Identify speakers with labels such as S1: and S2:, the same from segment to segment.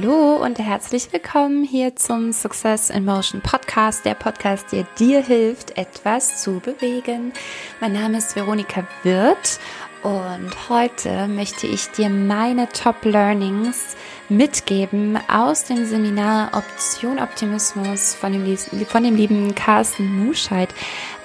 S1: Hallo und herzlich willkommen hier zum Success in Motion Podcast, der Podcast, der dir hilft, etwas zu bewegen. Mein Name ist Veronika Wirth und heute möchte ich dir meine Top Learnings mitgeben aus dem Seminar Option Optimismus von dem, von dem lieben Carsten Muscheid.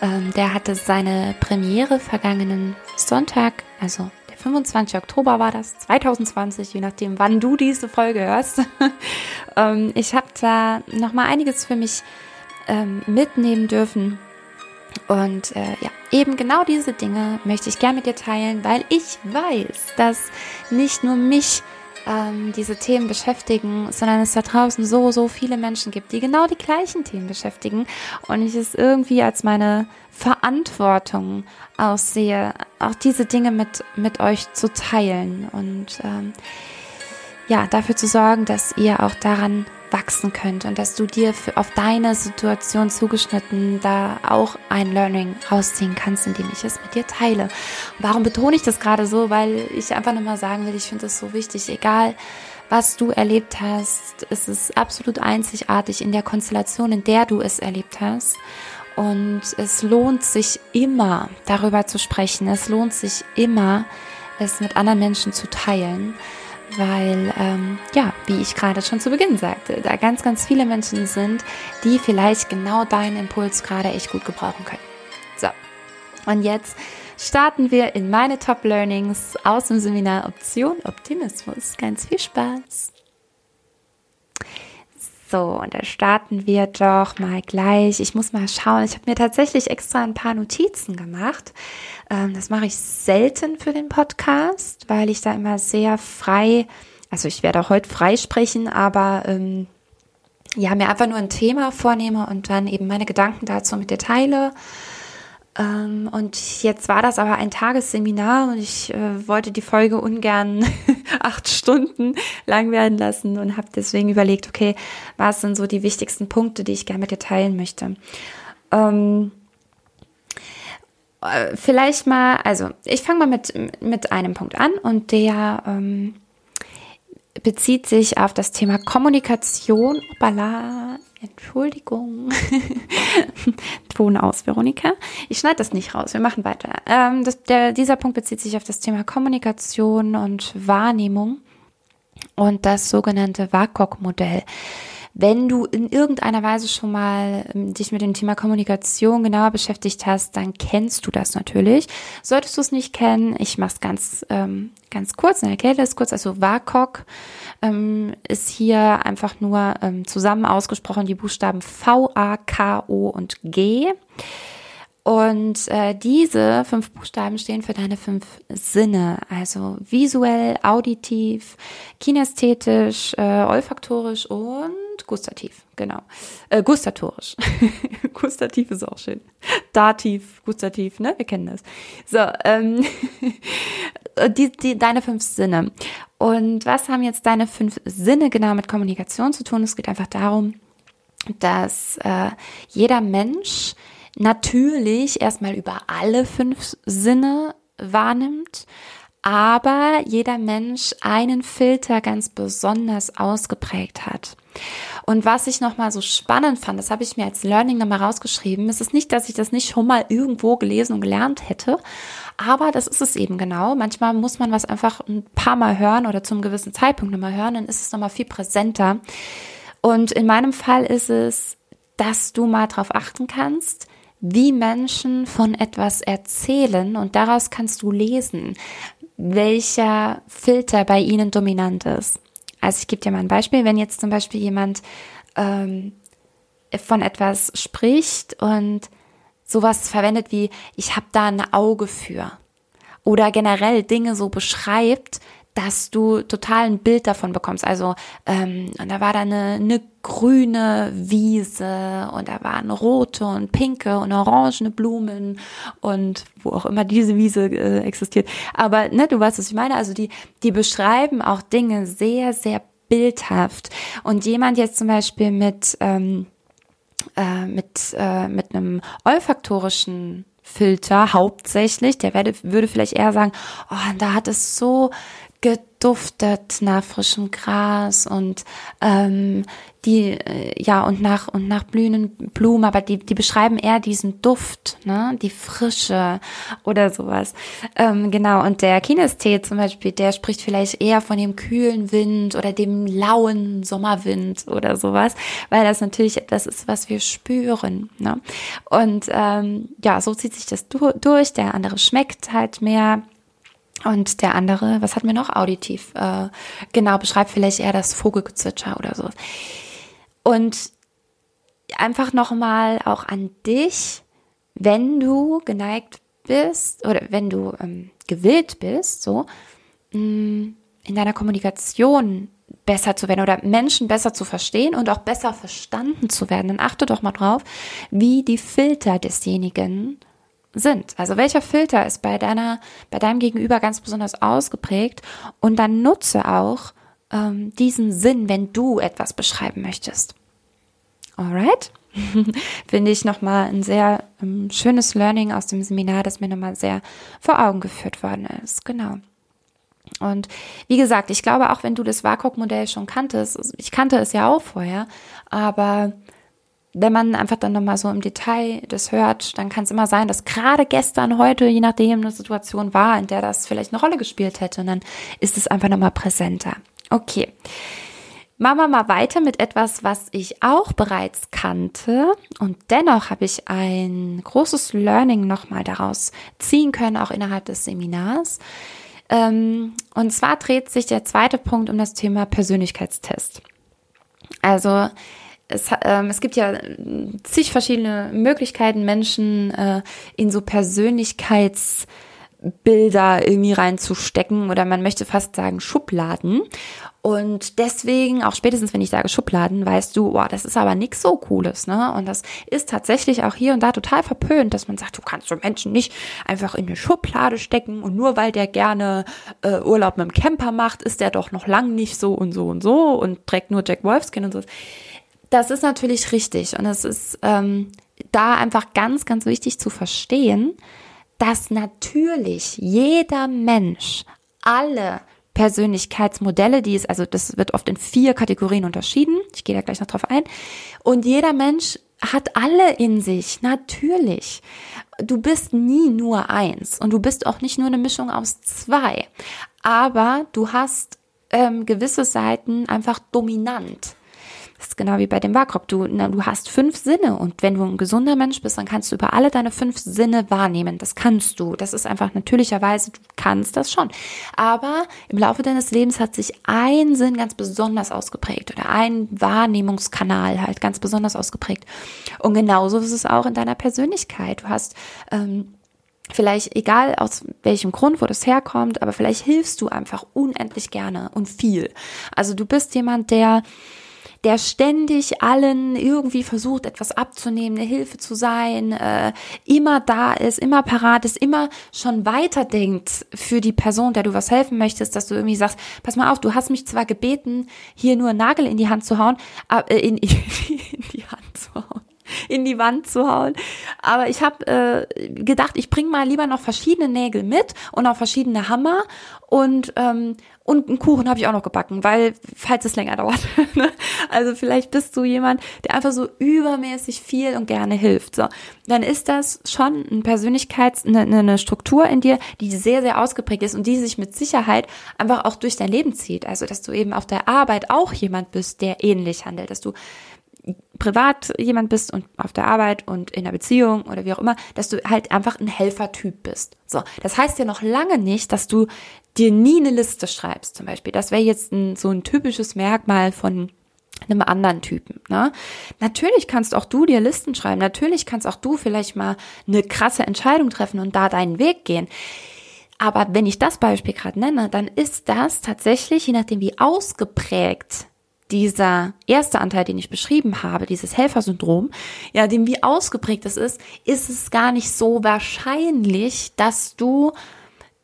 S1: Ähm, der hatte seine Premiere vergangenen Sonntag, also 25. Oktober war das, 2020, je nachdem, wann du diese Folge hörst. ähm, ich habe da noch mal einiges für mich ähm, mitnehmen dürfen. Und äh, ja, eben genau diese Dinge möchte ich gerne mit dir teilen, weil ich weiß, dass nicht nur mich ähm, diese Themen beschäftigen, sondern es da draußen so, so viele Menschen gibt, die genau die gleichen Themen beschäftigen und ich es irgendwie als meine Verantwortung aussehe, auch diese Dinge mit, mit euch zu teilen und ähm, ja, dafür zu sorgen, dass ihr auch daran wachsen könnt und dass du dir für, auf deine Situation zugeschnitten da auch ein Learning rausziehen kannst, indem ich es mit dir teile. Und warum betone ich das gerade so? Weil ich einfach nochmal sagen will, ich finde es so wichtig, egal was du erlebt hast, es ist absolut einzigartig in der Konstellation, in der du es erlebt hast. Und es lohnt sich immer, darüber zu sprechen. Es lohnt sich immer, es mit anderen Menschen zu teilen weil, ähm, ja, wie ich gerade schon zu Beginn sagte, da ganz, ganz viele Menschen sind, die vielleicht genau deinen Impuls gerade echt gut gebrauchen können. So, und jetzt starten wir in meine Top Learnings aus dem Seminar Option Optimismus. Ganz viel Spaß! So, und da starten wir doch mal gleich. Ich muss mal schauen. Ich habe mir tatsächlich extra ein paar Notizen gemacht. Ähm, das mache ich selten für den Podcast, weil ich da immer sehr frei, also ich werde auch heute frei sprechen, aber ähm, ja, mir einfach nur ein Thema vornehme und dann eben meine Gedanken dazu mit dir teile. Ähm, und jetzt war das aber ein Tagesseminar und ich äh, wollte die Folge ungern acht Stunden lang werden lassen und habe deswegen überlegt, okay, was sind so die wichtigsten Punkte, die ich gerne mit dir teilen möchte. Ähm, äh, vielleicht mal, also ich fange mal mit, mit einem Punkt an und der ähm, bezieht sich auf das Thema Kommunikation. Opala, Entschuldigung. Ton aus, Veronika. Ich schneide das nicht raus, wir machen weiter. Ähm, das, der, dieser Punkt bezieht sich auf das Thema Kommunikation und Wahrnehmung und das sogenannte WAKOK-Modell. Wenn du in irgendeiner Weise schon mal ähm, dich mit dem Thema Kommunikation genauer beschäftigt hast, dann kennst du das natürlich. Solltest du es nicht kennen, ich mache es ganz, ähm, ganz kurz und erkläre das kurz. Also WAKOK ähm, ist hier einfach nur ähm, zusammen ausgesprochen die Buchstaben V, A, K, O und G. Und äh, diese fünf Buchstaben stehen für deine fünf Sinne, also visuell, auditiv, kinästhetisch, äh, olfaktorisch und gustativ, genau. Äh, gustatorisch. gustativ ist auch schön. Dativ, gustativ, ne? Wir kennen das. So, ähm, die, die, deine fünf Sinne. Und was haben jetzt deine fünf Sinne genau mit Kommunikation zu tun? Es geht einfach darum, dass äh, jeder Mensch natürlich erstmal über alle fünf Sinne wahrnimmt, aber jeder Mensch einen Filter ganz besonders ausgeprägt hat. Und was ich nochmal so spannend fand, das habe ich mir als Learning nochmal rausgeschrieben, es ist nicht, dass ich das nicht schon mal irgendwo gelesen und gelernt hätte, aber das ist es eben genau. Manchmal muss man was einfach ein paar Mal hören oder zum gewissen Zeitpunkt nochmal hören, dann ist es nochmal viel präsenter. Und in meinem Fall ist es, dass du mal drauf achten kannst, wie Menschen von etwas erzählen und daraus kannst du lesen, welcher Filter bei ihnen dominant ist. Also ich gebe dir mal ein Beispiel, wenn jetzt zum Beispiel jemand ähm, von etwas spricht und sowas verwendet wie ich habe da ein Auge für oder generell Dinge so beschreibt, dass du total ein Bild davon bekommst. Also ähm, und da war da eine, eine grüne Wiese und da waren rote und pinke und orangene Blumen und wo auch immer diese Wiese äh, existiert. Aber ne, du weißt, was ich meine. Also die, die beschreiben auch Dinge sehr, sehr bildhaft. Und jemand jetzt zum Beispiel mit ähm, äh, mit äh, mit einem olfaktorischen Filter hauptsächlich, der werde, würde vielleicht eher sagen, oh, da hat es so geduftet nach frischem Gras und ähm, die äh, ja und nach und nach blühenden Blumen, aber die die beschreiben eher diesen Duft, ne, die Frische oder sowas. Ähm, genau und der Kinestee zum Beispiel, der spricht vielleicht eher von dem kühlen Wind oder dem lauen Sommerwind oder sowas, weil das natürlich etwas ist, was wir spüren. Ne? Und ähm, ja, so zieht sich das durch. Der andere schmeckt halt mehr und der andere, was hatten wir noch? Auditiv. Äh, genau, beschreibt vielleicht eher das Vogelgezwitscher oder so. Und einfach nochmal auch an dich, wenn du geneigt bist oder wenn du ähm, gewillt bist, so mh, mm, in deiner Kommunikation besser zu werden oder Menschen besser zu verstehen und auch besser verstanden zu werden, dann achte doch mal drauf, wie die Filter desjenigen sind. Also welcher Filter ist bei deiner, bei deinem Gegenüber ganz besonders ausgeprägt und dann nutze auch ähm, diesen Sinn, wenn du etwas beschreiben möchtest. Alright? Finde ich nochmal ein sehr ähm, schönes Learning aus dem Seminar, das mir nochmal sehr vor Augen geführt worden ist. Genau. Und wie gesagt, ich glaube, auch wenn du das WAKOK-Modell schon kanntest, ich kannte es ja auch vorher, aber wenn man einfach dann nochmal so im Detail das hört, dann kann es immer sein, dass gerade gestern, heute, je nachdem, eine Situation war, in der das vielleicht eine Rolle gespielt hätte. Und dann ist es einfach nochmal präsenter. Okay. Machen wir mal weiter mit etwas, was ich auch bereits kannte. Und dennoch habe ich ein großes Learning nochmal daraus ziehen können, auch innerhalb des Seminars. Ähm, und zwar dreht sich der zweite Punkt um das Thema Persönlichkeitstest. Also es, ähm, es gibt ja zig verschiedene Möglichkeiten, Menschen äh, in so Persönlichkeitsbilder irgendwie reinzustecken oder man möchte fast sagen Schubladen. Und deswegen, auch spätestens wenn ich sage Schubladen, weißt du, boah, das ist aber nichts so Cooles, ne? Und das ist tatsächlich auch hier und da total verpönt, dass man sagt, du kannst so Menschen nicht einfach in eine Schublade stecken und nur weil der gerne äh, Urlaub mit dem Camper macht, ist der doch noch lang nicht so und so und so und trägt nur Jack Wolfskin und so. Das ist natürlich richtig und es ist ähm, da einfach ganz, ganz wichtig zu verstehen, dass natürlich jeder Mensch alle Persönlichkeitsmodelle, die es, also das wird oft in vier Kategorien unterschieden. Ich gehe da gleich noch drauf ein. Und jeder Mensch hat alle in sich, natürlich. Du bist nie nur eins und du bist auch nicht nur eine Mischung aus zwei. Aber du hast ähm, gewisse Seiten einfach dominant. Das ist genau wie bei dem WAKOK. Du, du hast fünf Sinne und wenn du ein gesunder Mensch bist, dann kannst du über alle deine fünf Sinne wahrnehmen. Das kannst du. Das ist einfach natürlicherweise, du kannst das schon. Aber im Laufe deines Lebens hat sich ein Sinn ganz besonders ausgeprägt oder ein Wahrnehmungskanal halt ganz besonders ausgeprägt. Und genauso ist es auch in deiner Persönlichkeit. Du hast ähm, vielleicht egal aus welchem Grund, wo das herkommt, aber vielleicht hilfst du einfach unendlich gerne und viel. Also du bist jemand, der der ständig allen irgendwie versucht, etwas abzunehmen, eine Hilfe zu sein, äh, immer da ist, immer parat ist, immer schon weiterdenkt für die Person, der du was helfen möchtest, dass du irgendwie sagst, pass mal auf, du hast mich zwar gebeten, hier nur einen Nagel in die Hand zu hauen, äh, in, in, in die Hand zu hauen in die Wand zu hauen. Aber ich habe äh, gedacht, ich bringe mal lieber noch verschiedene Nägel mit und auch verschiedene Hammer und ähm, und einen Kuchen habe ich auch noch gebacken, weil, falls es länger dauert. Ne? also vielleicht bist du jemand, der einfach so übermäßig viel und gerne hilft. So, dann ist das schon ein Persönlichkeits-, eine, eine Struktur in dir, die sehr, sehr ausgeprägt ist und die sich mit Sicherheit einfach auch durch dein Leben zieht. Also, dass du eben auf der Arbeit auch jemand bist, der ähnlich handelt, dass du privat jemand bist und auf der Arbeit und in der Beziehung oder wie auch immer, dass du halt einfach ein Helfertyp bist. So, das heißt ja noch lange nicht, dass du dir nie eine Liste schreibst, zum Beispiel. Das wäre jetzt ein, so ein typisches Merkmal von einem anderen Typen. Ne? Natürlich kannst auch du dir Listen schreiben. Natürlich kannst auch du vielleicht mal eine krasse Entscheidung treffen und da deinen Weg gehen. Aber wenn ich das Beispiel gerade nenne, dann ist das tatsächlich, je nachdem wie ausgeprägt dieser erste Anteil, den ich beschrieben habe, dieses Helfersyndrom, ja, dem wie ausgeprägt es ist, ist es gar nicht so wahrscheinlich, dass du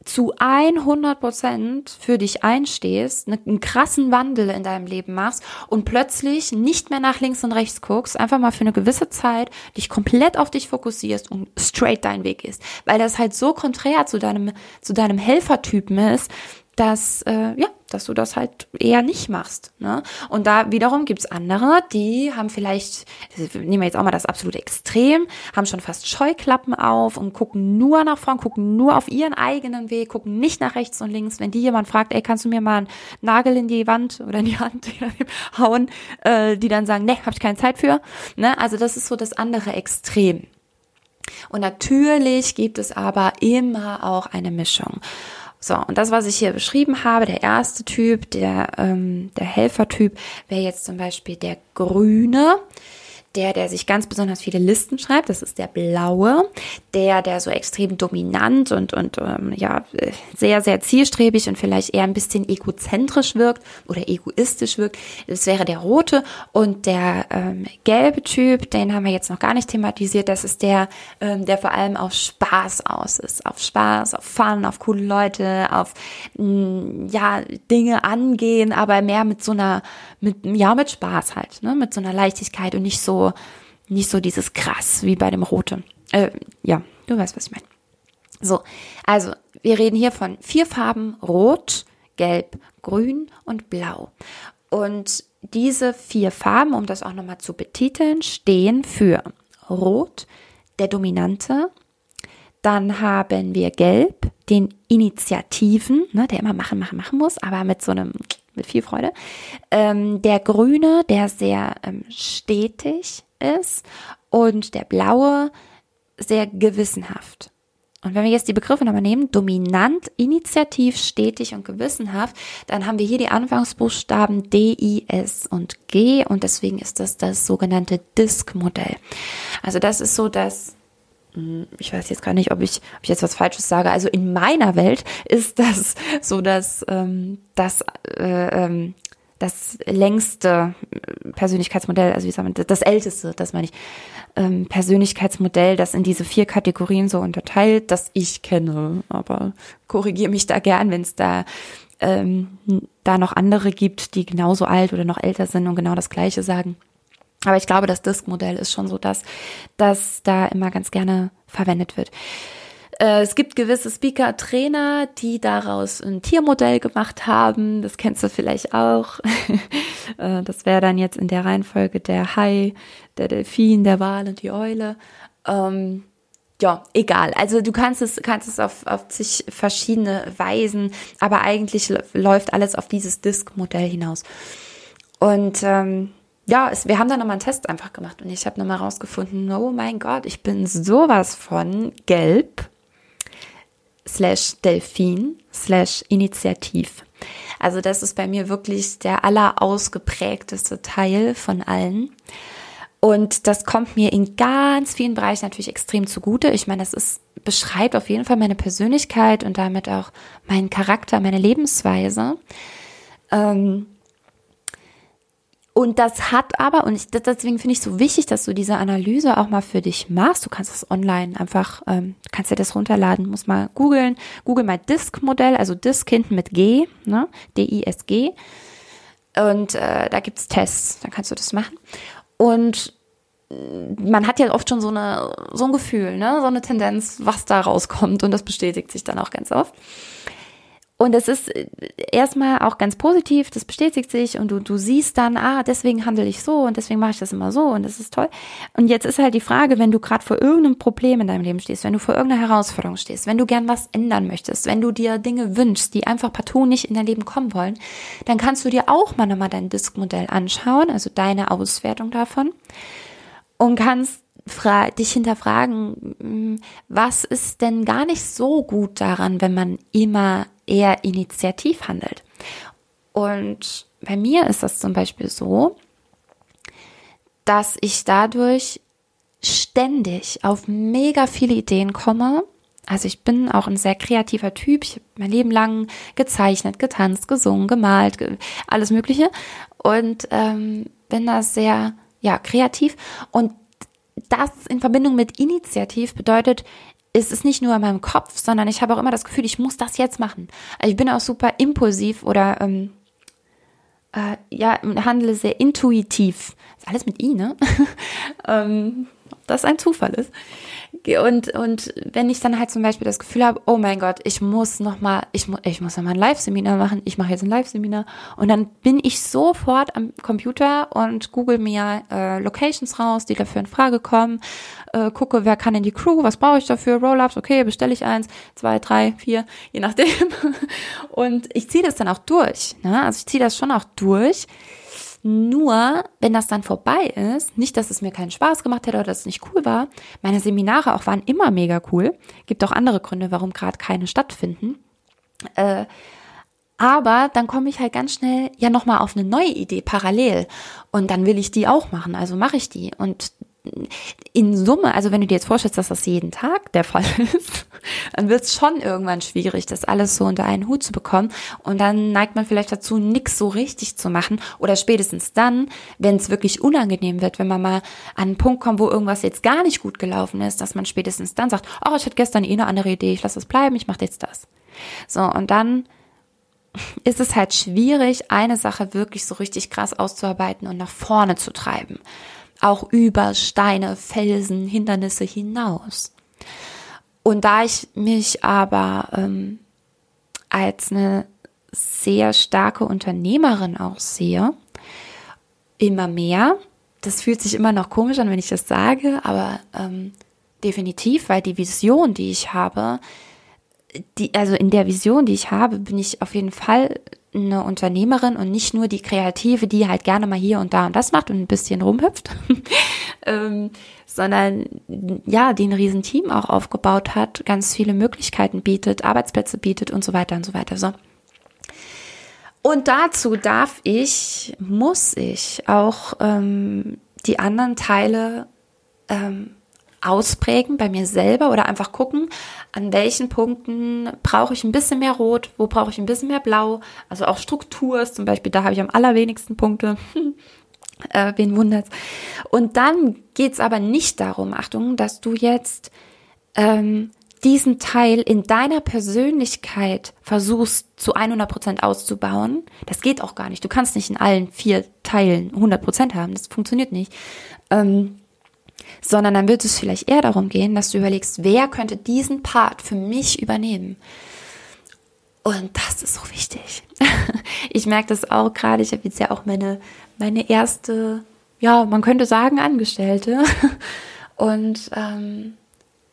S1: zu 100 Prozent für dich einstehst, ne, einen krassen Wandel in deinem Leben machst und plötzlich nicht mehr nach links und rechts guckst, einfach mal für eine gewisse Zeit dich komplett auf dich fokussierst und straight deinen Weg ist, weil das halt so konträr zu deinem zu deinem Helfertypen ist, dass, äh, ja, dass du das halt eher nicht machst. Ne? Und da wiederum gibt's andere, die haben vielleicht, nehmen wir jetzt auch mal das absolute Extrem, haben schon fast Scheuklappen auf und gucken nur nach vorn, gucken nur auf ihren eigenen Weg, gucken nicht nach rechts und links. Wenn die jemand fragt, ey, kannst du mir mal einen Nagel in die Wand oder in die Hand hauen, äh, die dann sagen, nee, hab ich keine Zeit für. Ne? Also das ist so das andere Extrem. Und natürlich gibt es aber immer auch eine Mischung. So, und das, was ich hier beschrieben habe, der erste Typ, der, ähm, der Helfertyp, wäre jetzt zum Beispiel der Grüne der, der sich ganz besonders viele Listen schreibt, das ist der blaue, der, der so extrem dominant und, und ähm, ja, sehr, sehr zielstrebig und vielleicht eher ein bisschen egozentrisch wirkt oder egoistisch wirkt, das wäre der rote. Und der ähm, gelbe Typ, den haben wir jetzt noch gar nicht thematisiert, das ist der, ähm, der vor allem auf Spaß aus ist, auf Spaß, auf Fun, auf coole Leute, auf mh, mm, ja, Dinge angehen, aber mehr mit so einer, mit, ja, mit Spaß halt, ne, mit so einer Leichtigkeit und nicht so nicht so dieses krass wie bei dem Rote. Äh, ja, du weißt, was ich meine. So, also wir reden hier von vier Farben Rot, Gelb, Grün und Blau. Und diese vier Farben, um das auch nochmal zu betiteln, stehen für Rot, der Dominante. Dann haben wir Gelb, den Initiativen, ne, der immer machen, machen, machen muss, aber mit so einem mit viel Freude. Ähm, der grüne, der sehr ähm, stetig ist und der blaue sehr gewissenhaft. Und wenn wir jetzt die Begriffe nochmal nehmen, dominant, initiativ, stetig und gewissenhaft, dann haben wir hier die Anfangsbuchstaben D, I, S und G und deswegen ist das das sogenannte Disk-Modell. Also das ist so das ich weiß jetzt gar nicht, ob ich, ob ich jetzt was Falsches sage. Also in meiner Welt ist das so, dass ähm, das äh, ähm, das längste Persönlichkeitsmodell, also wie sagen wir, das älteste, das meine ich, ähm, Persönlichkeitsmodell, das in diese vier Kategorien so unterteilt, das ich kenne. Aber korrigiere mich da gern, wenn es da ähm, da noch andere gibt, die genauso alt oder noch älter sind und genau das Gleiche sagen. Aber ich glaube, das Disk-Modell ist schon so das, das da immer ganz gerne verwendet wird. Äh, es gibt gewisse Speaker, Trainer, die daraus ein Tiermodell gemacht haben. Das kennst du vielleicht auch. Äh, das wäre dann jetzt in der Reihenfolge der Hai, der Delfin, der Wal und die Eule. Ähm, ja, egal. Also du kannst es, kannst es auf, auf sich verschiedene Weisen, aber eigentlich läuft alles auf dieses Disk-Modell hinaus. Und ähm, ja, es, wir haben da nochmal einen Test einfach gemacht und ich habe nochmal rausgefunden, oh mein Gott, ich bin sowas von gelb slash Delfin slash Initiativ. Also das ist bei mir wirklich der allerausgeprägteste Teil von allen. Und das kommt mir in ganz vielen Bereichen natürlich extrem zugute. Ich meine, das ist, beschreibt auf jeden Fall meine Persönlichkeit und damit auch meinen Charakter, meine Lebensweise. Ähm, und das hat aber, und ich, deswegen finde ich so wichtig, dass du diese Analyse auch mal für dich machst. Du kannst das online einfach, ähm, kannst dir das runterladen, musst mal googeln. Google mal Disk-Modell, also Disk hinten mit G, ne? D-I-S-G. Und äh, da gibt's Tests, da kannst du das machen. Und man hat ja oft schon so eine so ein Gefühl, ne, so eine Tendenz, was da rauskommt und das bestätigt sich dann auch ganz oft. Und es ist äh, erstmal auch ganz positiv, das bestätigt sich und du, du siehst dann, ah, deswegen handle ich so und deswegen mache ich das immer so und das ist toll. Und jetzt ist halt die Frage, wenn du gerade vor irgendeinem Problem in deinem Leben stehst, wenn du vor irgendeiner Herausforderung stehst, wenn du gern was ändern möchtest, wenn du dir Dinge wünschst, die einfach partout nicht in dein Leben kommen wollen, dann kannst du dir auch mal nochmal dein Diskmodell anschauen, also deine Auswertung davon und kannst dich hinterfragen, hm, was ist denn gar nicht so gut daran, wenn man immer eher initiativ handelt. Und bei mir ist das zum Beispiel so, dass ich dadurch ständig auf mega viele Ideen komme. Also ich bin auch ein sehr kreativer Typ. Ich habe mein Leben lang gezeichnet, getanzt, gesungen, gemalt, alles Mögliche. Und ähm, bin da sehr ja kreativ. Und das in Verbindung mit Initiativ bedeutet, es ist nicht nur in meinem Kopf, sondern ich habe auch immer das Gefühl, ich muss das jetzt machen. Also ich bin auch super impulsiv oder ähm, äh, ja, handle sehr intuitiv. Ist alles mit I, ne? ähm, das ein Zufall ist. Und, und wenn ich dann halt zum Beispiel das Gefühl habe, oh mein Gott, ich muss noch mal, ich, mu ich muss noch mal ein Live-Seminar machen, ich mache jetzt ein Live-Seminar und dann bin ich sofort am Computer und google mir äh, Locations raus, die dafür in Frage kommen, äh, gucke, wer kann in die Crew, was brauche ich dafür, Roll-Ups, okay, bestelle ich eins, zwei, drei, vier, je nachdem. Und ich ziehe das dann auch durch. Ne? Also ich ziehe das schon auch durch. Nur, wenn das dann vorbei ist, nicht, dass es mir keinen Spaß gemacht hätte oder dass es nicht cool war, meine Seminare auch waren immer mega cool. Gibt auch andere Gründe, warum gerade keine stattfinden. Äh, aber dann komme ich halt ganz schnell ja nochmal auf eine neue Idee parallel. Und dann will ich die auch machen, also mache ich die. Und in Summe, also wenn du dir jetzt vorstellst, dass das jeden Tag der Fall ist, dann wird es schon irgendwann schwierig, das alles so unter einen Hut zu bekommen. Und dann neigt man vielleicht dazu, nichts so richtig zu machen. Oder spätestens dann, wenn es wirklich unangenehm wird, wenn man mal an einen Punkt kommt, wo irgendwas jetzt gar nicht gut gelaufen ist, dass man spätestens dann sagt, oh, ich hatte gestern eh eine andere Idee, ich lasse es bleiben, ich mache jetzt das. So, und dann ist es halt schwierig, eine Sache wirklich so richtig krass auszuarbeiten und nach vorne zu treiben auch über Steine, Felsen, Hindernisse hinaus. Und da ich mich aber ähm, als eine sehr starke Unternehmerin auch sehe, immer mehr, das fühlt sich immer noch komisch an, wenn ich das sage, aber ähm, definitiv, weil die Vision, die ich habe, die, also in der Vision, die ich habe, bin ich auf jeden Fall eine Unternehmerin und nicht nur die Kreative, die halt gerne mal hier und da und das macht und ein bisschen rumhüpft, ähm, sondern ja, die ein riesen Team auch aufgebaut hat, ganz viele Möglichkeiten bietet, Arbeitsplätze bietet und so weiter und so weiter. So. Und dazu darf ich, muss ich auch ähm, die anderen Teile ähm, ausprägen bei mir selber oder einfach gucken, an welchen Punkten brauche ich ein bisschen mehr Rot, wo brauche ich ein bisschen mehr Blau. Also auch Struktur ist zum Beispiel, da habe ich am allerwenigsten Punkte. äh, wen wundert's? Und dann geht's aber nicht darum, Achtung, dass du jetzt ähm, diesen Teil in deiner Persönlichkeit versuchst zu 100 Prozent auszubauen. Das geht auch gar nicht. Du kannst nicht in allen vier Teilen 100 Prozent haben. Das funktioniert nicht. Ähm, sondern dann wird es vielleicht eher darum gehen, dass du überlegst, wer könnte diesen Part für mich übernehmen. Und das ist so wichtig. ich merke das auch gerade. Ich habe jetzt ja auch meine, meine erste, ja, man könnte sagen, Angestellte. Und ähm,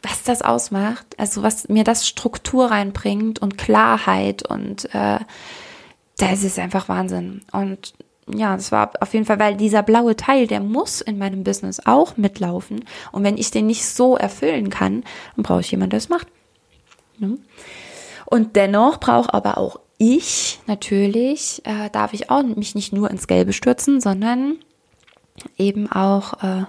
S1: was das ausmacht, also was mir das Struktur reinbringt und Klarheit und äh, das ist einfach Wahnsinn. Und ja, das war auf jeden Fall, weil dieser blaue Teil, der muss in meinem Business auch mitlaufen. Und wenn ich den nicht so erfüllen kann, dann brauche ich jemanden, der es macht. Und dennoch brauche aber auch ich natürlich, äh, darf ich auch mich nicht nur ins Gelbe stürzen, sondern eben auch, äh,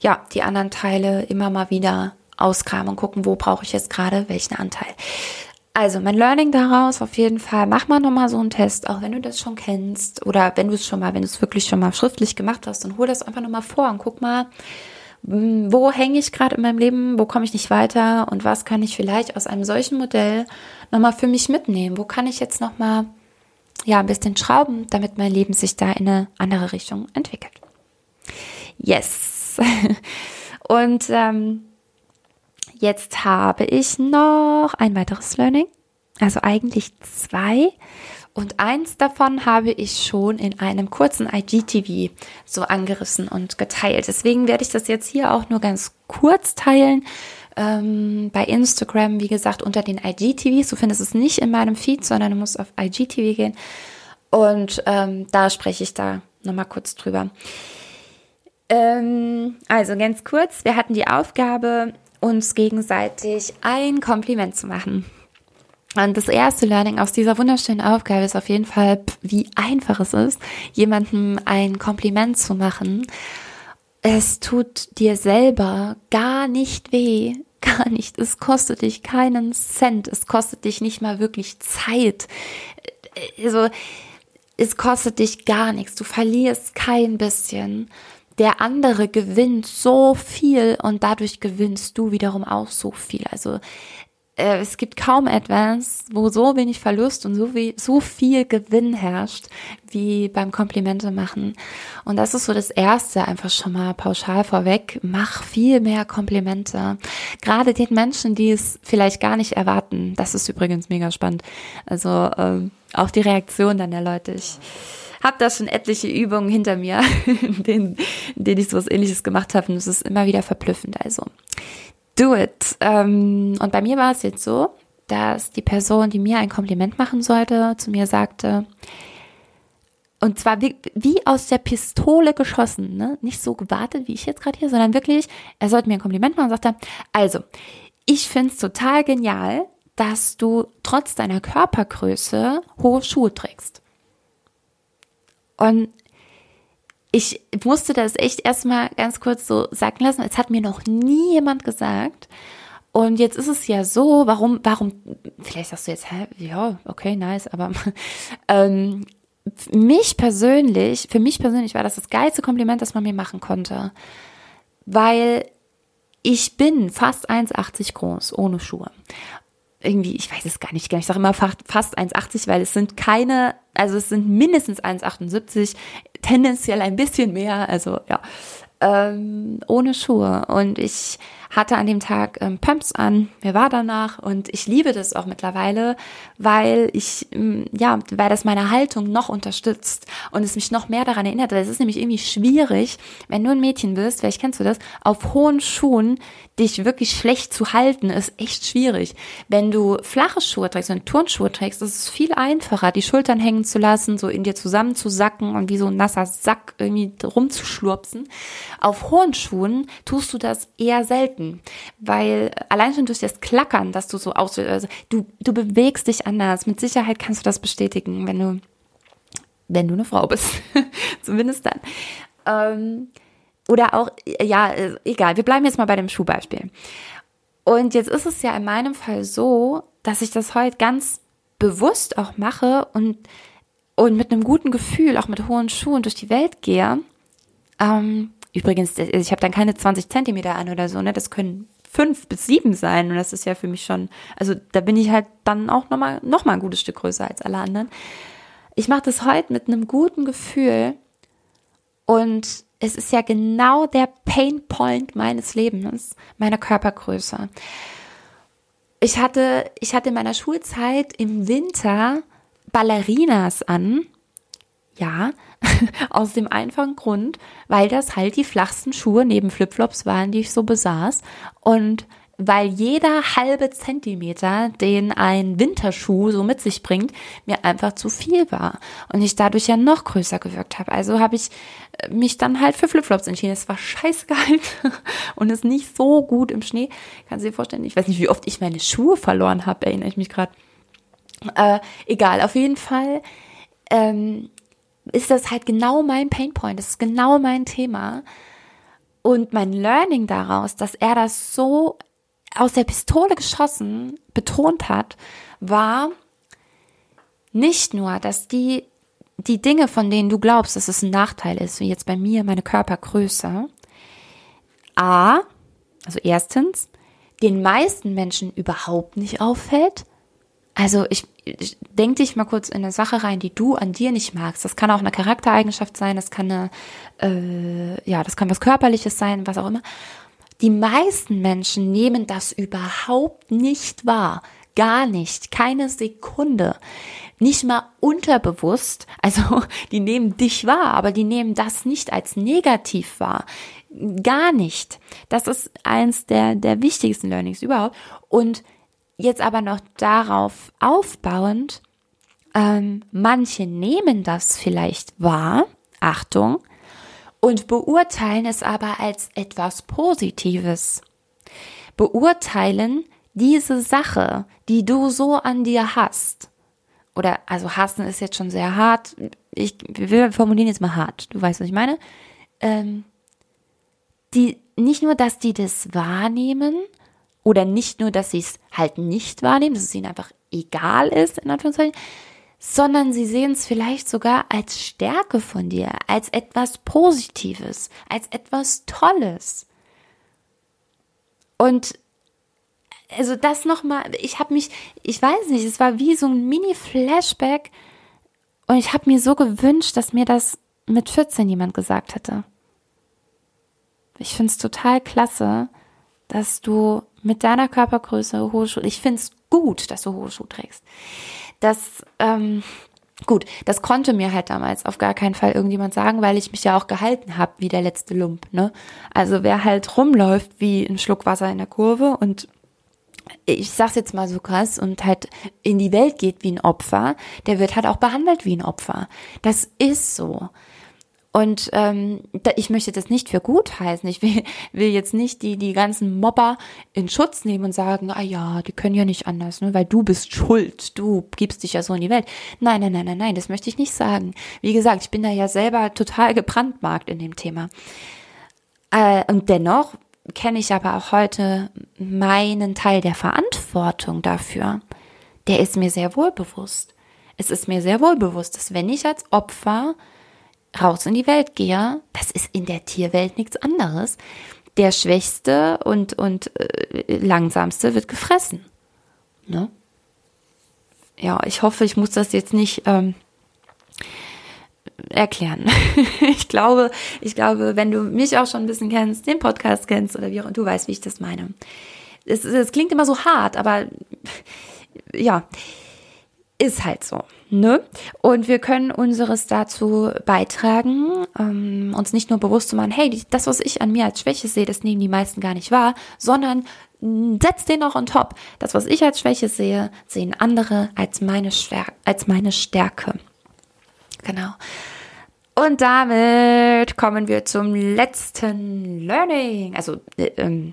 S1: ja, die anderen Teile immer mal wieder auskramen und gucken, wo brauche ich jetzt gerade welchen Anteil. Also mein Learning daraus auf jeden Fall, mach mal nochmal so einen Test, auch wenn du das schon kennst oder wenn du es schon mal, wenn du es wirklich schon mal schriftlich gemacht hast, dann hol das einfach nochmal vor und guck mal, hm, wo hänge ich gerade in meinem Leben, wo komme ich nicht weiter und was kann ich vielleicht aus einem solchen Modell nochmal für mich mitnehmen, wo kann ich jetzt nochmal ja, ein bisschen schrauben, damit mein Leben sich da in eine andere Richtung entwickelt. Yes. und ähm, Jetzt habe ich noch ein weiteres Learning, also eigentlich zwei. Und eins davon habe ich schon in einem kurzen IGTV so angerissen und geteilt. Deswegen werde ich das jetzt hier auch nur ganz kurz teilen. Ähm, bei Instagram, wie gesagt, unter den IGTVs. Du findest es nicht in meinem Feed, sondern du musst auf IGTV gehen. Und ähm, da spreche ich da nochmal kurz drüber. Ähm, also ganz kurz, wir hatten die Aufgabe, uns gegenseitig ein Kompliment zu machen. Und das erste Learning aus dieser wunderschönen Aufgabe ist auf jeden Fall, wie einfach es ist, jemandem ein Kompliment zu machen. Es tut dir selber gar nicht weh, gar nicht. Es kostet dich keinen Cent. Es kostet dich nicht mal wirklich Zeit. Also, es kostet dich gar nichts. Du verlierst kein bisschen der andere gewinnt so viel und dadurch gewinnst du wiederum auch so viel. Also äh, es gibt kaum etwas, wo so wenig Verlust und so, wie, so viel Gewinn herrscht, wie beim Komplimente machen. Und das ist so das Erste, einfach schon mal pauschal vorweg. Mach viel mehr Komplimente. Gerade den Menschen, die es vielleicht gar nicht erwarten. Das ist übrigens mega spannend. Also ähm, auch die Reaktion dann der Leute. Ich habe da schon etliche Übungen hinter mir, in denen, in denen ich sowas ähnliches gemacht habe. Und es ist immer wieder verblüffend. Also do it. Ähm, und bei mir war es jetzt so, dass die Person, die mir ein Kompliment machen sollte, zu mir sagte, und zwar wie, wie aus der Pistole geschossen, ne? Nicht so gewartet, wie ich jetzt gerade hier, sondern wirklich, er sollte mir ein Kompliment machen und sagte, also, ich find's total genial, dass du trotz deiner Körpergröße hohe Schuhe trägst. Und ich musste das echt erstmal ganz kurz so sagen lassen. Es hat mir noch nie jemand gesagt. Und jetzt ist es ja so, warum, warum, vielleicht sagst du jetzt, hä, ja, okay, nice, aber ähm, mich persönlich, für mich persönlich war das das geilste Kompliment, das man mir machen konnte. Weil ich bin fast 1,80 groß, ohne Schuhe irgendwie, ich weiß es gar nicht, ich sage immer fast 1,80, weil es sind keine, also es sind mindestens 1,78, tendenziell ein bisschen mehr, also ja, ähm, ohne Schuhe. Und ich hatte an dem Tag ähm, Pumps an, mir war danach und ich liebe das auch mittlerweile, weil ich, ähm, ja, weil das meine Haltung noch unterstützt und es mich noch mehr daran erinnert. Es ist nämlich irgendwie schwierig, wenn du ein Mädchen bist, vielleicht kennst du das, auf hohen Schuhen dich wirklich schlecht zu halten, ist echt schwierig. Wenn du flache Schuhe trägst, wenn du Turnschuhe trägst, ist es viel einfacher, die Schultern hängen zu lassen, so in dir zusammenzusacken und wie so ein nasser Sack irgendwie rumzuschlurpsen. Auf hohen Schuhen tust du das eher selten, weil allein schon durch das Klackern, dass du so aus, also du, du bewegst dich anders. Mit Sicherheit kannst du das bestätigen, wenn du, wenn du eine Frau bist. Zumindest dann. Ähm, oder auch, ja, egal, wir bleiben jetzt mal bei dem Schuhbeispiel. Und jetzt ist es ja in meinem Fall so, dass ich das heute ganz bewusst auch mache und, und mit einem guten Gefühl, auch mit hohen Schuhen durch die Welt gehe. Ähm, übrigens, ich habe dann keine 20 Zentimeter an oder so, ne? Das können fünf bis sieben sein. Und das ist ja für mich schon, also da bin ich halt dann auch nochmal noch mal ein gutes Stück größer als alle anderen. Ich mache das heute mit einem guten Gefühl und es ist ja genau der Painpoint meines Lebens, meine Körpergröße. Ich hatte, ich hatte in meiner Schulzeit im Winter Ballerinas an. Ja, aus dem einfachen Grund, weil das halt die flachsten Schuhe neben Flipflops waren, die ich so besaß. Und weil jeder halbe Zentimeter, den ein Winterschuh so mit sich bringt, mir einfach zu viel war und ich dadurch ja noch größer gewirkt habe. Also habe ich äh, mich dann halt für Flipflops entschieden. Es war scheiße kalt und ist nicht so gut im Schnee. Kannst du dir vorstellen? Ich weiß nicht, wie oft ich meine Schuhe verloren habe, erinnere ich mich gerade. Äh, egal, auf jeden Fall ähm, ist das halt genau mein Painpoint. Das ist genau mein Thema. Und mein Learning daraus, dass er das so aus der Pistole geschossen betont hat, war nicht nur, dass die, die Dinge, von denen du glaubst, dass es ein Nachteil ist, wie jetzt bei mir meine Körpergröße, A, also erstens, den meisten Menschen überhaupt nicht auffällt. Also ich, ich denk dich mal kurz in eine Sache rein, die du an dir nicht magst. Das kann auch eine Charaktereigenschaft sein, das kann eine, äh, ja, das kann was Körperliches sein, was auch immer. Die meisten Menschen nehmen das überhaupt nicht wahr. Gar nicht. Keine Sekunde. Nicht mal unterbewusst. Also, die nehmen dich wahr, aber die nehmen das nicht als negativ wahr. Gar nicht. Das ist eins der, der wichtigsten Learnings überhaupt. Und jetzt aber noch darauf aufbauend, ähm, manche nehmen das vielleicht wahr. Achtung, und beurteilen es aber als etwas Positives. Beurteilen diese Sache, die du so an dir hast. Oder, also hassen ist jetzt schon sehr hart. Ich, wir formulieren jetzt mal hart. Du weißt, was ich meine. Ähm, die, nicht nur, dass die das wahrnehmen, oder nicht nur, dass sie es halt nicht wahrnehmen, dass es ihnen einfach egal ist, in Anführungszeichen, sondern sie sehen es vielleicht sogar als Stärke von dir, als etwas Positives, als etwas Tolles. Und also das nochmal, ich habe mich, ich weiß nicht, es war wie so ein Mini-Flashback und ich habe mir so gewünscht, dass mir das mit 14 jemand gesagt hätte. Ich finde es total klasse, dass du mit deiner Körpergröße hohe Schuhe, ich finde es gut, dass du hohe Schuhe trägst. Das, ähm, gut, das konnte mir halt damals auf gar keinen Fall irgendjemand sagen, weil ich mich ja auch gehalten habe wie der letzte Lump, ne? Also wer halt rumläuft wie ein Schluck Wasser in der Kurve und ich sag's jetzt mal so krass und halt in die Welt geht wie ein Opfer, der wird halt auch behandelt wie ein Opfer. Das ist so. Und ähm, da, ich möchte das nicht für gut heißen. Ich will, will jetzt nicht die, die ganzen Mobber in Schutz nehmen und sagen, ah ja, die können ja nicht anders, ne, weil du bist schuld, du gibst dich ja so in die Welt. Nein, nein, nein, nein, nein, das möchte ich nicht sagen. Wie gesagt, ich bin da ja selber total gebrandmarkt in dem Thema. Äh, und dennoch kenne ich aber auch heute meinen Teil der Verantwortung dafür. Der ist mir sehr wohl bewusst. Es ist mir sehr wohl bewusst, dass wenn ich als Opfer raus in die Welt gehe, das ist in der Tierwelt nichts anderes. Der Schwächste und, und äh, Langsamste wird gefressen. Ne? Ja, ich hoffe, ich muss das jetzt nicht ähm, erklären. ich glaube, ich glaube, wenn du mich auch schon ein bisschen kennst, den Podcast kennst oder wie auch, du weißt, wie ich das meine. Es, es klingt immer so hart, aber ja, ist halt so. Ne? Und wir können unseres dazu beitragen, ähm, uns nicht nur bewusst zu machen, hey, das, was ich an mir als Schwäche sehe, das nehmen die meisten gar nicht wahr, sondern setz den noch on top. Das, was ich als Schwäche sehe, sehen andere als meine, Stär als meine Stärke. Genau. Und damit kommen wir zum letzten Learning. Also äh, ähm,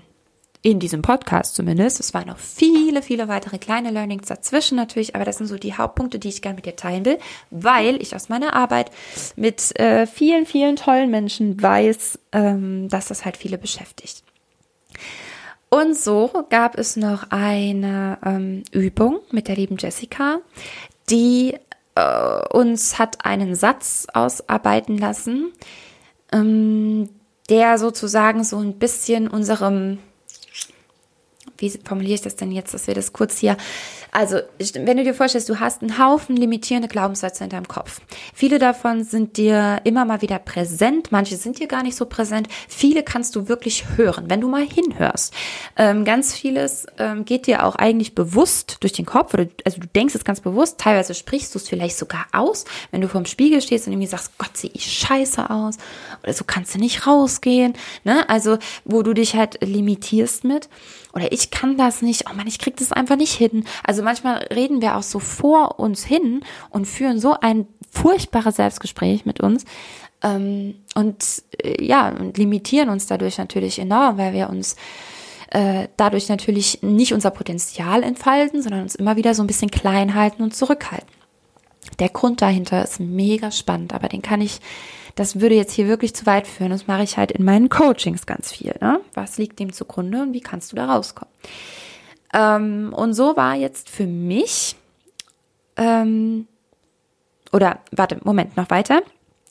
S1: in diesem Podcast zumindest. Es waren noch viele, viele weitere kleine Learnings dazwischen natürlich, aber das sind so die Hauptpunkte, die ich gerne mit dir teilen will, weil ich aus meiner Arbeit mit äh, vielen, vielen tollen Menschen weiß, ähm, dass das halt viele beschäftigt. Und so gab es noch eine ähm, Übung mit der lieben Jessica, die äh, uns hat einen Satz ausarbeiten lassen, ähm, der sozusagen so ein bisschen unserem wie formuliere ich das denn jetzt, dass wir das kurz hier, also wenn du dir vorstellst, du hast einen Haufen limitierende Glaubenssätze in deinem Kopf. Viele davon sind dir immer mal wieder präsent, manche sind dir gar nicht so präsent, viele kannst du wirklich hören, wenn du mal hinhörst. Ähm, ganz vieles ähm, geht dir auch eigentlich bewusst durch den Kopf, oder also du denkst es ganz bewusst, teilweise sprichst du es vielleicht sogar aus, wenn du vorm Spiegel stehst und irgendwie sagst, Gott, sehe ich scheiße aus, oder so kannst du nicht rausgehen, ne? Also, wo du dich halt limitierst mit oder ich kann das nicht, oh man, ich krieg das einfach nicht hin. Also manchmal reden wir auch so vor uns hin und führen so ein furchtbares Selbstgespräch mit uns ähm, und äh, ja, und limitieren uns dadurch natürlich enorm, weil wir uns äh, dadurch natürlich nicht unser Potenzial entfalten, sondern uns immer wieder so ein bisschen klein halten und zurückhalten. Der Grund dahinter ist mega spannend, aber den kann ich das würde jetzt hier wirklich zu weit führen. Das mache ich halt in meinen Coachings ganz viel. Ne? Was liegt dem zugrunde und wie kannst du da rauskommen? Ähm, und so war jetzt für mich, ähm, oder warte, Moment, noch weiter.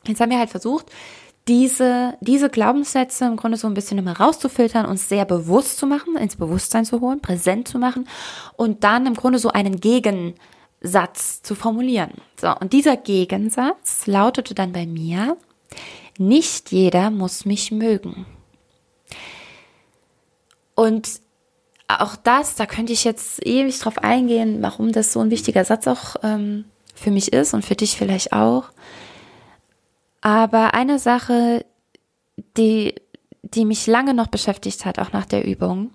S1: Jetzt haben wir halt versucht, diese, diese Glaubenssätze im Grunde so ein bisschen immer rauszufiltern, uns sehr bewusst zu machen, ins Bewusstsein zu holen, präsent zu machen und dann im Grunde so einen Gegensatz zu formulieren. So, und dieser Gegensatz lautete dann bei mir, nicht jeder muss mich mögen. Und auch das, da könnte ich jetzt ewig drauf eingehen, warum das so ein wichtiger Satz auch ähm, für mich ist und für dich vielleicht auch. Aber eine Sache, die, die mich lange noch beschäftigt hat, auch nach der Übung,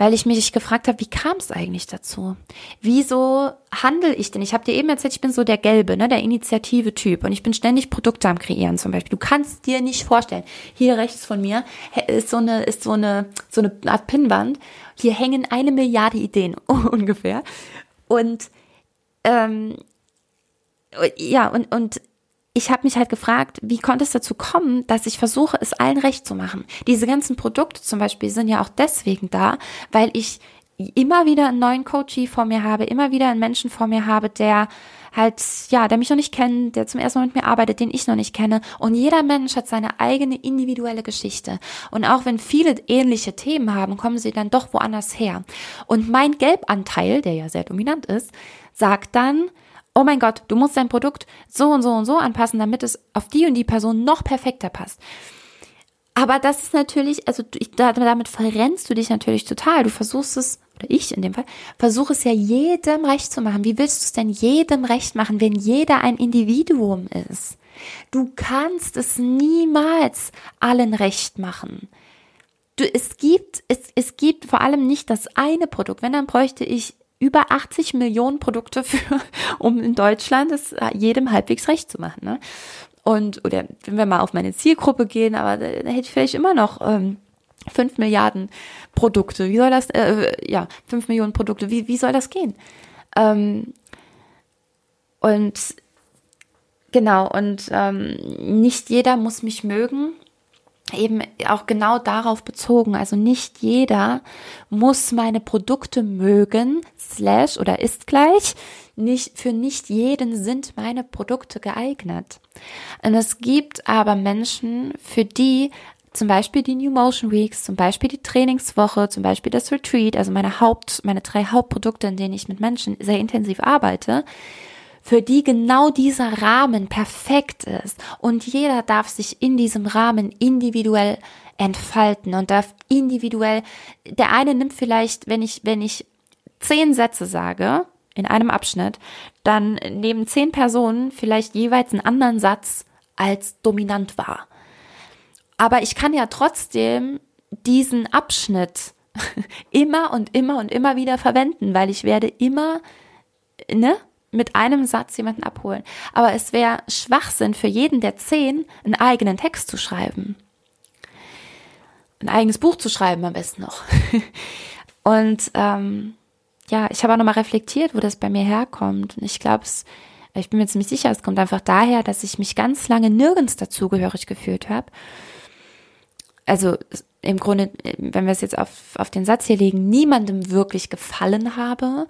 S1: weil ich mich gefragt habe, wie kam es eigentlich dazu? Wieso handle ich denn? Ich habe dir eben erzählt, ich bin so der Gelbe, ne, der Initiative-Typ und ich bin ständig Produkte am Kreieren zum Beispiel. Du kannst dir nicht vorstellen. Hier rechts von mir ist so eine, ist so eine, so eine Art Pinnwand. Hier hängen eine Milliarde Ideen ungefähr. Und ähm, ja, und, und ich habe mich halt gefragt, wie konnte es dazu kommen, dass ich versuche, es allen recht zu machen. Diese ganzen Produkte zum Beispiel sind ja auch deswegen da, weil ich immer wieder einen neuen Coachie vor mir habe, immer wieder einen Menschen vor mir habe, der halt, ja, der mich noch nicht kennt, der zum ersten Mal mit mir arbeitet, den ich noch nicht kenne. Und jeder Mensch hat seine eigene individuelle Geschichte. Und auch wenn viele ähnliche Themen haben, kommen sie dann doch woanders her. Und mein Gelbanteil, der ja sehr dominant ist, sagt dann, oh mein Gott, du musst dein Produkt so und so und so anpassen, damit es auf die und die Person noch perfekter passt. Aber das ist natürlich, also damit verrennst du dich natürlich total. Du versuchst es, oder ich in dem Fall, versuche es ja jedem recht zu machen. Wie willst du es denn jedem recht machen, wenn jeder ein Individuum ist? Du kannst es niemals allen recht machen. Du, es gibt, es, es gibt vor allem nicht das eine Produkt. Wenn, dann bräuchte ich über 80 Millionen Produkte für, um in Deutschland es jedem halbwegs recht zu machen. Ne? Und, oder wenn wir mal auf meine Zielgruppe gehen, aber da, hätte ich vielleicht immer noch ähm, 5 Milliarden Produkte. Wie soll das, äh, ja, 5 Millionen Produkte, wie, wie soll das gehen? Ähm, und genau, und ähm, nicht jeder muss mich mögen eben auch genau darauf bezogen. Also nicht jeder muss meine Produkte mögen, slash oder ist gleich. Nicht, für nicht jeden sind meine Produkte geeignet. Und es gibt aber Menschen, für die zum Beispiel die New Motion Weeks, zum Beispiel die Trainingswoche, zum Beispiel das Retreat, also meine Haupt, meine drei Hauptprodukte, in denen ich mit Menschen sehr intensiv arbeite, für die genau dieser Rahmen perfekt ist. Und jeder darf sich in diesem Rahmen individuell entfalten und darf individuell, der eine nimmt vielleicht, wenn ich, wenn ich zehn Sätze sage, in einem Abschnitt, dann nehmen zehn Personen vielleicht jeweils einen anderen Satz als dominant wahr. Aber ich kann ja trotzdem diesen Abschnitt immer und immer und immer wieder verwenden, weil ich werde immer, ne, mit einem Satz jemanden abholen. Aber es wäre Schwachsinn für jeden der zehn, einen eigenen Text zu schreiben. Ein eigenes Buch zu schreiben am besten noch. Und ähm, ja, ich habe auch nochmal reflektiert, wo das bei mir herkommt. Und ich glaube, ich bin mir ziemlich sicher, es kommt einfach daher, dass ich mich ganz lange nirgends dazugehörig gefühlt habe. Also im Grunde, wenn wir es jetzt auf, auf den Satz hier legen, niemandem wirklich gefallen habe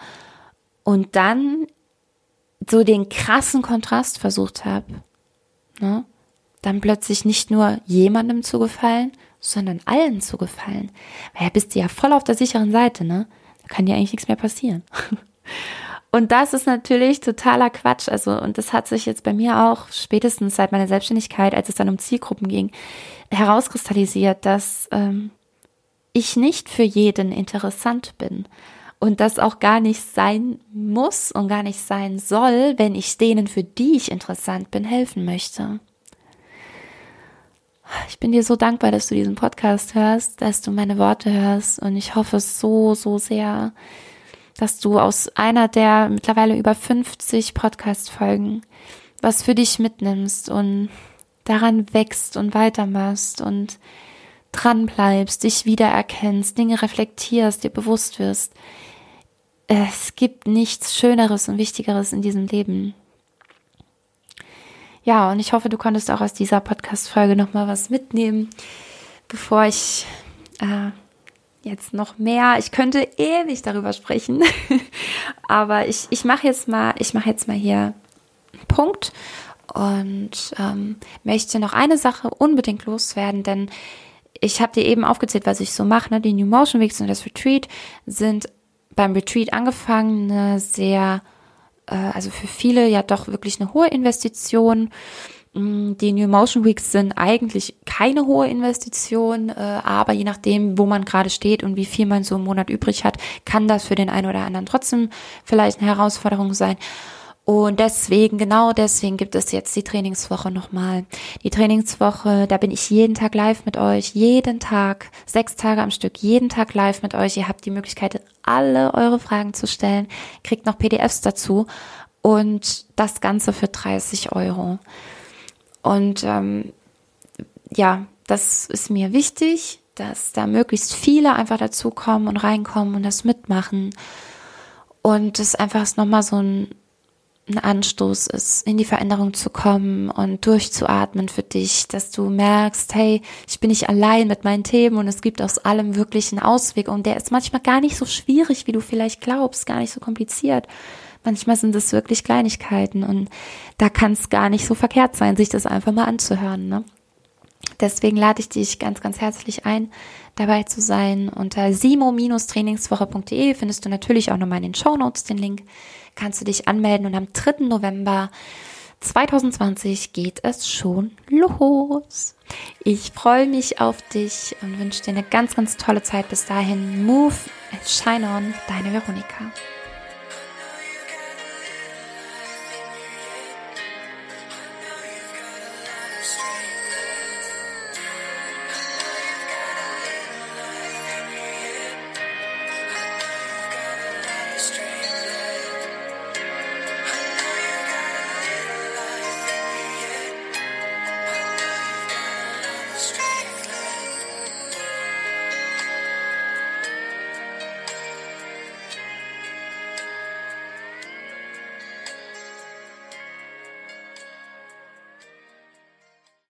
S1: und dann so den krassen Kontrast versucht habe, ne, dann plötzlich nicht nur jemandem zu gefallen, sondern allen zu gefallen. Weil ja bist du ja voll auf der sicheren Seite, ne? Da kann dir eigentlich nichts mehr passieren. Und das ist natürlich totaler Quatsch. Also, und das hat sich jetzt bei mir auch spätestens seit meiner Selbstständigkeit, als es dann um Zielgruppen ging, herauskristallisiert, dass ähm, ich nicht für jeden interessant bin und das auch gar nicht sein muss und gar nicht sein soll, wenn ich denen, für die ich interessant bin, helfen möchte. Ich bin dir so dankbar, dass du diesen Podcast hörst, dass du meine Worte hörst und ich hoffe so, so sehr, dass du aus einer der mittlerweile über 50 Podcast-Folgen was für dich mitnimmst und daran wächst und weitermachst und dran bleibst, dich wiedererkennst, Dinge reflektierst, dir bewusst wirst, es gibt nichts Schöneres und Wichtigeres in diesem Leben. Ja, und ich hoffe, du konntest auch aus dieser Podcast-Folge nochmal was mitnehmen, bevor ich äh, jetzt noch mehr, ich könnte ewig darüber sprechen, aber ich, ich mache jetzt mal, ich mache jetzt mal hier einen Punkt und ähm, möchte noch eine Sache unbedingt loswerden, denn ich habe dir eben aufgezählt, was ich so mache. Ne? Die New Motion Weeks und das Retreat sind beim Retreat angefangen, eine sehr, äh, also für viele ja doch wirklich eine hohe Investition. Mm, die New Motion Weeks sind eigentlich keine hohe Investition, äh, aber je nachdem, wo man gerade steht und wie viel man so im Monat übrig hat, kann das für den einen oder anderen trotzdem vielleicht eine Herausforderung sein. Und deswegen, genau deswegen gibt es jetzt die Trainingswoche nochmal. Die Trainingswoche, da bin ich jeden Tag live mit euch, jeden Tag, sechs Tage am Stück, jeden Tag live mit euch. Ihr habt die Möglichkeit, alle eure Fragen zu stellen, kriegt noch PDFs dazu und das Ganze für 30 Euro. Und ähm, ja, das ist mir wichtig, dass da möglichst viele einfach dazukommen und reinkommen und das mitmachen. Und das einfach nochmal so ein ein Anstoß ist, in die Veränderung zu kommen und durchzuatmen für dich, dass du merkst, hey, ich bin nicht allein mit meinen Themen und es gibt aus allem wirklich einen Ausweg und der ist manchmal gar nicht so schwierig, wie du vielleicht glaubst, gar nicht so kompliziert. Manchmal sind es wirklich Kleinigkeiten und da kann es gar nicht so verkehrt sein, sich das einfach mal anzuhören. Ne? Deswegen lade ich dich ganz, ganz herzlich ein, dabei zu sein. Unter simo-trainingswoche.de findest du natürlich auch nochmal in den Show Notes den Link. Kannst du dich anmelden und am 3. November 2020 geht es schon los. Ich freue mich auf dich und wünsche dir eine ganz, ganz tolle Zeit bis dahin. Move and shine on, deine Veronika.